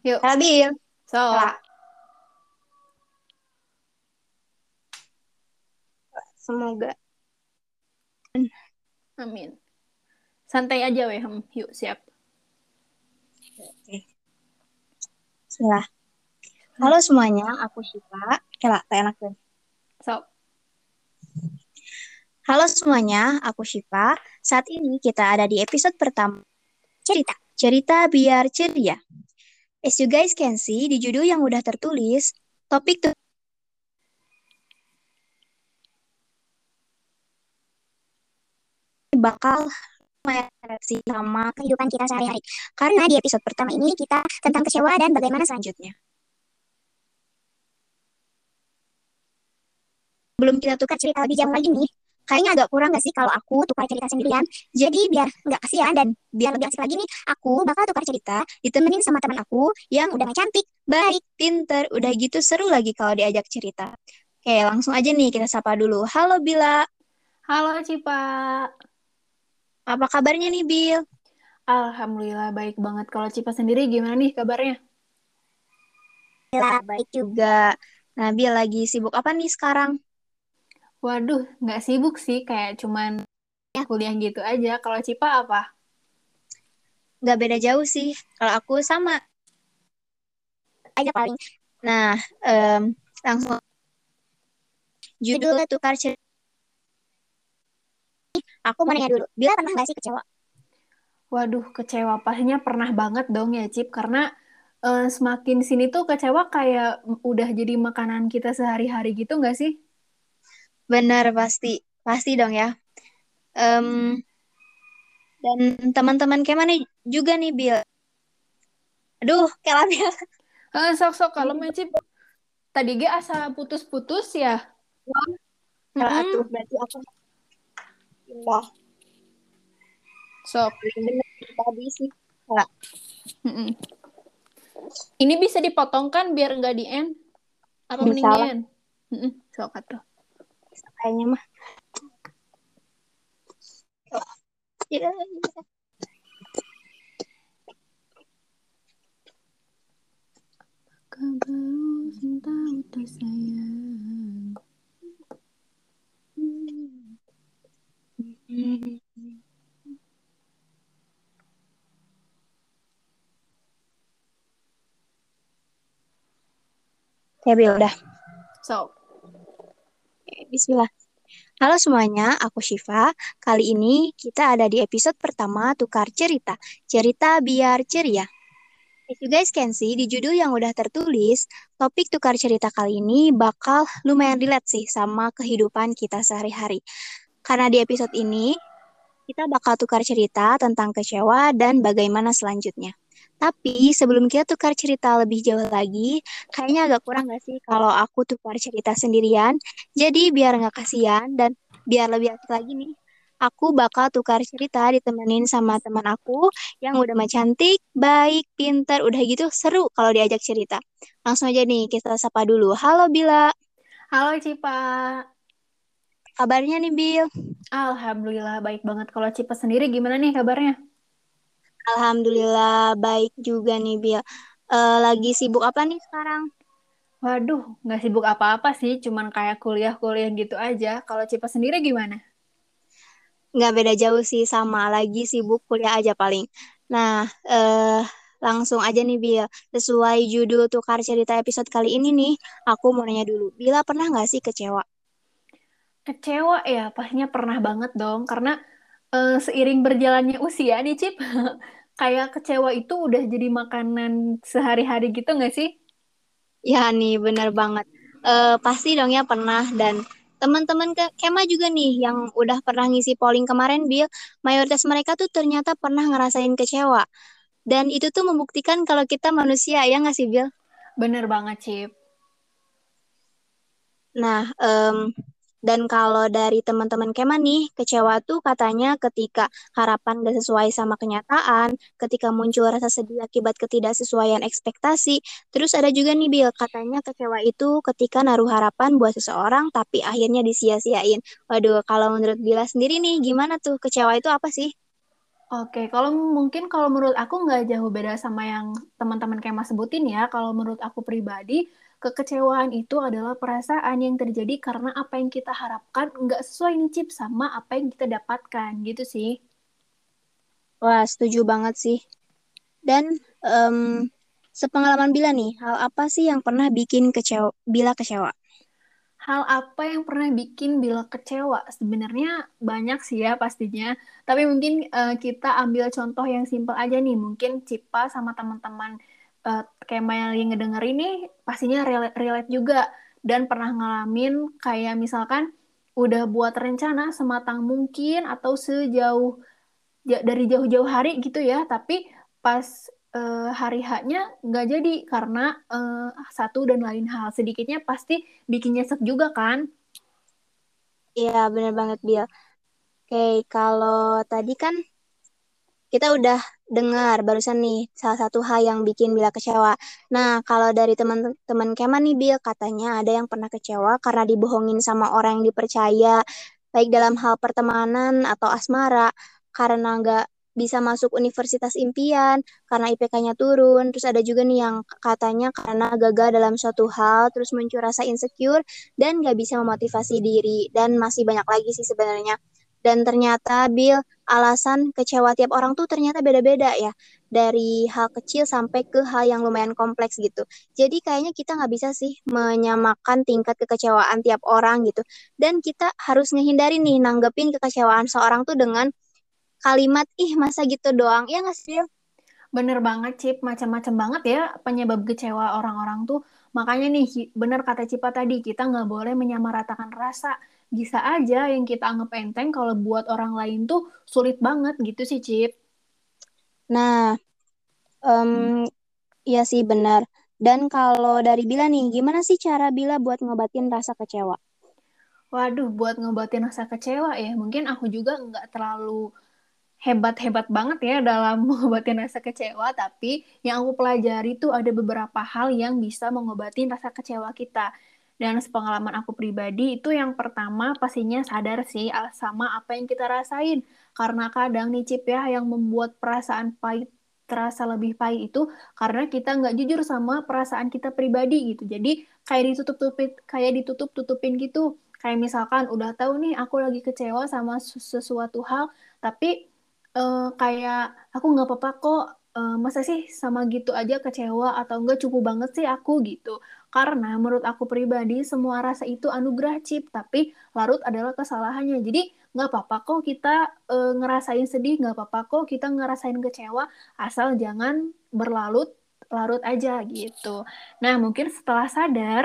Yuk. Halo Bil. So, Halo. Semoga. amin. Santai aja weh, Hem. Yuk, siap. Oke. Bismillah. Halo semuanya, aku Syifa. Kela, tak enak tuh. So, Halo semuanya, aku Syifa. Saat ini kita ada di episode pertama. Cerita. Cerita biar ceria. As you guys can see, di judul yang udah tertulis, topik tuh bakal merefleksi sama kehidupan kita sehari-hari. Karena di episode pertama ini kita tentang kecewa dan bagaimana selanjutnya. Belum kita tukar cerita lebih jauh lagi nih, kayaknya agak kurang gak sih kalau aku tukar cerita sendirian? Jadi biar nggak kasihan dan biar lebih asik lagi nih, aku bakal tukar cerita ditemenin sama teman aku yang udah cantik, baik, pinter, udah gitu seru lagi kalau diajak cerita. Oke, langsung aja nih kita sapa dulu. Halo Bila, halo Cipa. apa kabarnya nih Bil? Alhamdulillah baik banget. Kalau Cipa sendiri gimana nih kabarnya? Bila baik juga. Nah, Bil lagi sibuk apa nih sekarang? Waduh, nggak sibuk sih, kayak cuman ya kuliah gitu aja. Kalau Cipa apa? Nggak beda jauh sih. Kalau aku sama aja paling. Nah, em, langsung judul tukar cerita. Aku mau nanya dulu, Bila pernah nggak sih kecewa? Waduh, kecewa. Pastinya pernah banget dong ya, Cip. Karena eh, semakin sini tuh kecewa kayak udah jadi makanan kita sehari-hari gitu nggak sih? Benar pasti, pasti dong ya. Em, dan teman-teman kayak mana juga nih Bil. Aduh, kayak Bil. Eh, sok-sok kalau main Cip. Tadi ge asa putus-putus ya? Kalau Mm-mm. atuh berarti aku pindah. Sok. Tadi sih. Mm-mm. Ini bisa dipotong kan biar nggak di end? Apa mending di end? Mm-mm. Sok atuh. Kayaknya mah. Ya, bisa. Kabar cinta udah sayang. Udah. Sok. Bismillah. Halo semuanya, aku Syifa. Kali ini kita ada di episode pertama Tukar Cerita. Cerita biar ceria. As you guys can see, di judul yang udah tertulis, topik Tukar Cerita kali ini bakal lumayan relate sih sama kehidupan kita sehari-hari. Karena di episode ini, kita bakal tukar cerita tentang kecewa dan bagaimana selanjutnya. Tapi sebelum kita tukar cerita lebih jauh lagi, kayaknya agak kurang gak sih kalau aku tukar cerita sendirian? Jadi biar nggak kasihan dan biar lebih asik lagi nih, aku bakal tukar cerita ditemenin sama teman aku yang udah mah cantik, baik, pinter, udah gitu seru kalau diajak cerita. Langsung aja nih kita sapa dulu. Halo Bila, Halo Cipa. kabarnya nih Bil? Alhamdulillah baik banget. Kalau Cipa sendiri gimana nih kabarnya? Alhamdulillah baik juga nih Bil. Eh, lagi sibuk apa nih sekarang? Waduh, nggak sibuk apa-apa sih, cuman kayak kuliah-kuliah gitu aja. Kalau Cipa sendiri gimana? Nggak beda jauh sih, sama lagi sibuk kuliah aja paling. Nah, eh, langsung aja nih Bil. Sesuai judul tukar cerita episode kali ini nih, aku mau nanya dulu. Bila pernah nggak sih kecewa? Kecewa ya, pastinya pernah banget dong. Karena eh, seiring berjalannya usia nih, Cip, kayak kecewa itu udah jadi makanan sehari-hari gitu nggak sih? Ya nih, bener banget. Eh, pasti dong ya pernah. Dan teman-teman ke Kema juga nih yang udah pernah ngisi polling kemarin, Bil, mayoritas mereka tuh ternyata pernah ngerasain kecewa. Dan itu tuh membuktikan kalau kita manusia, ya nggak sih, Bil? Bener banget, Cip. Nah, em, dan kalau dari teman-teman Kema nih, kecewa tuh katanya ketika harapan gak sesuai sama kenyataan, ketika muncul rasa sedih akibat ketidaksesuaian ekspektasi, terus ada juga nih Bil, katanya kecewa itu ketika naruh harapan buat seseorang tapi akhirnya disia-siain. Waduh, kalau menurut Bila sendiri nih, gimana tuh kecewa itu apa sih? Oke, kalau mungkin kalau menurut aku nggak jauh beda sama yang teman-teman Kema sebutin ya. Kalau menurut aku pribadi, kekecewaan itu adalah perasaan yang terjadi karena apa yang kita harapkan nggak sesuai nih Cip sama apa yang kita dapatkan gitu sih. Wah, setuju banget sih. Dan em, sepengalaman Bila nih, hal apa sih yang pernah bikin kecewa, Bila kecewa? Hal apa yang pernah bikin Bila kecewa? Sebenarnya banyak sih ya pastinya. Tapi mungkin eh, kita ambil contoh yang simpel aja nih. Mungkin Cipa sama teman-teman uh, kayak yang ngedenger ini pastinya relate, relate juga. Dan pernah ngalamin kayak misalkan udah buat rencana sematang mungkin atau sejauh ja- dari jauh-jauh hari gitu ya. Tapi pas eh, hari haknya nggak jadi karena eh, satu dan lain hal sedikitnya pasti bikin nyesek juga kan Iya, bener banget, Bil. Oke, kalau tadi kan kita udah dengar barusan nih salah satu hal yang bikin Bila kecewa. Nah, kalau dari teman-teman Keman nih, Bil, katanya ada yang pernah kecewa karena dibohongin sama orang yang dipercaya, baik dalam hal pertemanan atau asmara, karena nggak bisa masuk universitas impian, karena IPK-nya turun. Terus ada juga nih yang katanya karena gagal dalam suatu hal, terus muncul rasa insecure, dan nggak bisa memotivasi diri. Dan masih banyak lagi sih sebenarnya. Dan ternyata, Bill, alasan kecewa tiap orang tuh ternyata beda-beda ya. Dari hal kecil sampai ke hal yang lumayan kompleks gitu. Jadi kayaknya kita nggak bisa sih menyamakan tingkat kekecewaan tiap orang gitu. Dan kita harus ngehindari nih nanggepin kekecewaan seorang tuh dengan kalimat, ih masa gitu doang. Ya nggak sih, bener banget Cip macam-macam banget ya penyebab kecewa orang-orang tuh makanya nih bener kata Cipa tadi kita nggak boleh menyamaratakan rasa bisa aja yang kita anggap enteng kalau buat orang lain tuh sulit banget gitu sih Cip Nah, em, iya sih benar. Dan kalau dari Bila nih, gimana sih cara Bila buat ngobatin rasa kecewa? Waduh, buat ngobatin rasa kecewa ya, mungkin aku juga nggak terlalu hebat-hebat banget ya dalam mengobatin rasa kecewa, tapi yang aku pelajari tuh ada beberapa hal yang bisa mengobatin rasa kecewa kita. Dan sepengalaman aku pribadi itu yang pertama pastinya sadar sih sama apa yang kita rasain. Karena kadang nih Cip ya yang membuat perasaan pahit terasa lebih pahit itu karena kita nggak jujur sama perasaan kita pribadi gitu. Jadi kayak ditutup-tutupin, kayak ditutup-tutupin gitu. Kayak misalkan udah tahu nih aku lagi kecewa sama sesuatu hal, tapi eh, kayak aku nggak apa-apa kok Eh, masa sih sama gitu aja kecewa atau enggak cukup banget sih aku gitu. Karena menurut aku pribadi semua rasa itu anugerah Cip. Tapi larut adalah kesalahannya. Jadi nggak apa-apa kok kita eh, ngerasain sedih nggak apa-apa kok kita ngerasain kecewa asal jangan berlarut larut aja gitu. Nah mungkin setelah sadar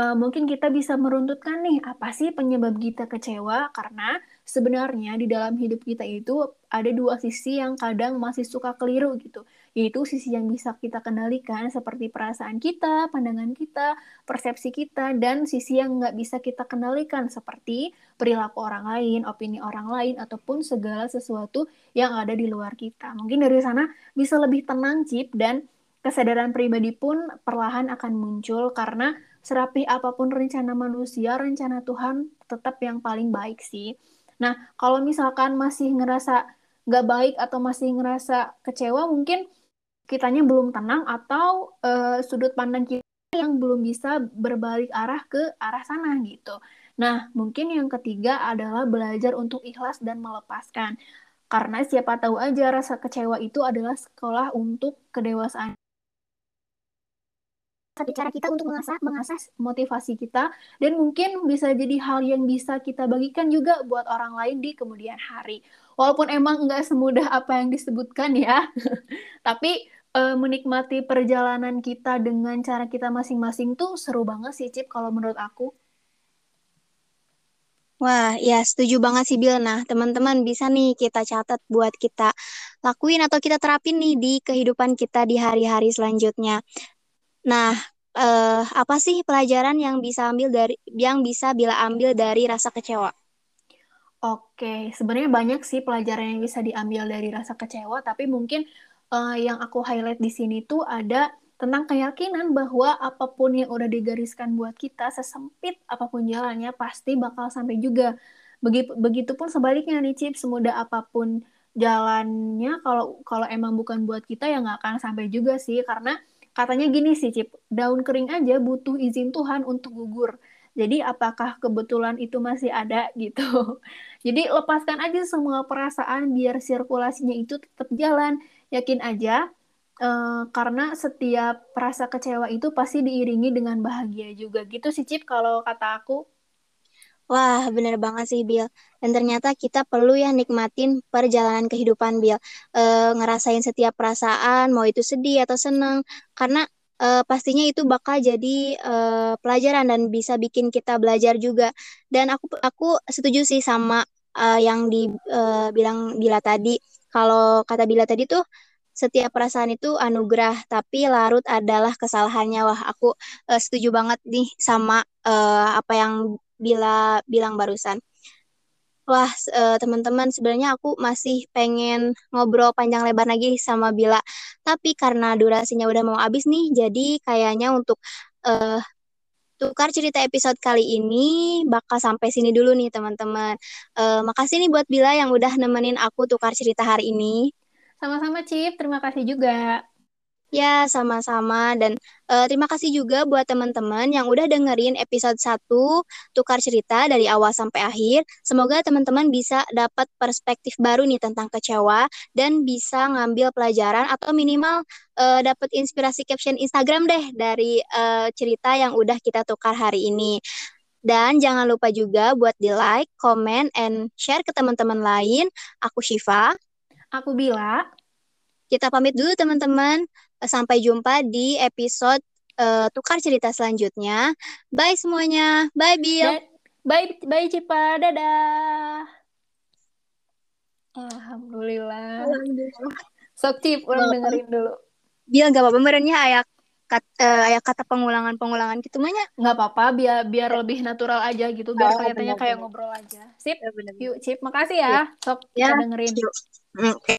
eh, mungkin kita bisa meruntutkan nih apa sih penyebab kita kecewa? Karena sebenarnya di dalam hidup kita itu ada dua sisi yang kadang masih suka keliru gitu yaitu sisi yang bisa kita kendalikan seperti perasaan kita, pandangan kita, persepsi kita, dan sisi yang nggak bisa kita kendalikan seperti perilaku orang lain, opini orang lain, ataupun segala sesuatu yang ada di luar kita. Mungkin dari sana bisa lebih tenang, Cip, dan kesadaran pribadi pun perlahan akan muncul karena serapi apa pun rencana manusia, rencana Tuhan tetap yang paling baik sih. Nah, kalau misalkan masih ngerasa nggak baik atau masih ngerasa kecewa, mungkin kitanya belum tenang atau uh, sudut pandang kita yang belum bisa berbalik arah ke arah sana gitu. Nah, mungkin yang ketiga adalah belajar untuk ikhlas dan melepaskan. Karena siapa tahu aja rasa kecewa itu adalah sekolah untuk kedewasaan satu cara kita untuk mengasah mengasah motivasi kita dan mungkin bisa jadi hal yang bisa kita bagikan juga buat orang lain di kemudian hari. Walaupun emang nggak semudah apa yang disebutkan ya, tapi e, menikmati perjalanan kita dengan cara kita masing-masing tuh seru banget sih Cip kalau menurut aku. Wah, ya setuju banget sih Bil. Nah, teman-teman bisa nih kita catat buat kita lakuin atau kita terapin nih di kehidupan kita di hari-hari selanjutnya. Nah, eh, apa sih pelajaran yang bisa ambil dari yang bisa Bila ambil dari rasa kecewa? Oke, sebenarnya banyak sih pelajaran yang bisa diambil dari rasa kecewa, tapi mungkin uh, yang aku highlight di sini tuh ada tentang keyakinan bahwa apa pun yang udah digariskan buat kita, sesempit apa pun jalannya, pasti bakal sampai juga. Begitu, begitupun sebaliknya nih, Cip, semudah apa pun jalannya kalau kalau emang bukan buat kita ya nggak akan sampai juga sih karena katanya gini sih Cip. Daun kering aja butuh izin Tuhan untuk gugur. Jadi apakah kebetulan itu masih ada gitu? Jadi lepaskan aja semua perasaan biar sirkulasinya itu tetap jalan. Yakin aja eh, karena setiap rasa kecewa itu pasti diiringi dengan bahagia juga. Gitu sih Cip kalau kata aku Wah, bener banget sih, Bill. Dan ternyata kita perlu ya nikmatin perjalanan kehidupan, Bill. E, ngerasain setiap perasaan, mau itu sedih atau seneng. Karena e, pastinya itu bakal jadi e, pelajaran dan bisa bikin kita belajar juga. Dan aku aku setuju sih sama e, yang dibilang Bila tadi. Kalau kata Bila tadi tuh, setiap perasaan itu anugerah, tapi larut adalah kesalahannya. Wah, aku uh, setuju banget nih sama uh, apa yang bila bilang barusan. Wah, uh, teman-teman, sebenarnya aku masih pengen ngobrol panjang lebar lagi sama Bila. Tapi karena durasinya udah mau habis nih, jadi kayaknya untuk uh, tukar cerita episode kali ini bakal sampai sini dulu nih, teman-teman. Uh, makasih nih buat Bila yang udah nemenin aku tukar cerita hari ini. Sama-sama, Cip. Terima kasih juga. Ya, sama-sama. Dan uh, terima kasih juga buat teman-teman yang udah dengerin episode 1 Tukar Cerita dari awal sampai akhir. Semoga teman-teman bisa dapat perspektif baru nih tentang kecewa dan bisa ngambil pelajaran atau minimal uh, dapat inspirasi caption Instagram deh dari uh, cerita yang udah kita tukar hari ini. Dan jangan lupa juga buat di like, comment, and share ke teman-teman lain. Aku Shiva. Aku Bila. Kita pamit dulu teman-teman. Sampai jumpa di episode uh, tukar cerita selanjutnya. Bye semuanya. Bye Bill. Bye bye Cipa. Dadah. Alhamdulillah. Alhamdulillah. Sok Cip, orang dengerin dulu. Bill gak apa-apa merenya ayak kat, uh, ayak kata pengulangan-pengulangan gitu mahnya. Nggak apa-apa, biar biar lebih natural aja gitu, biar oh, kelihatannya kayak ngobrol aja. Sip. Ya, bener -bener. Yuk, Cip, makasih ya. Sok ya, dengerin. Oke. Okay.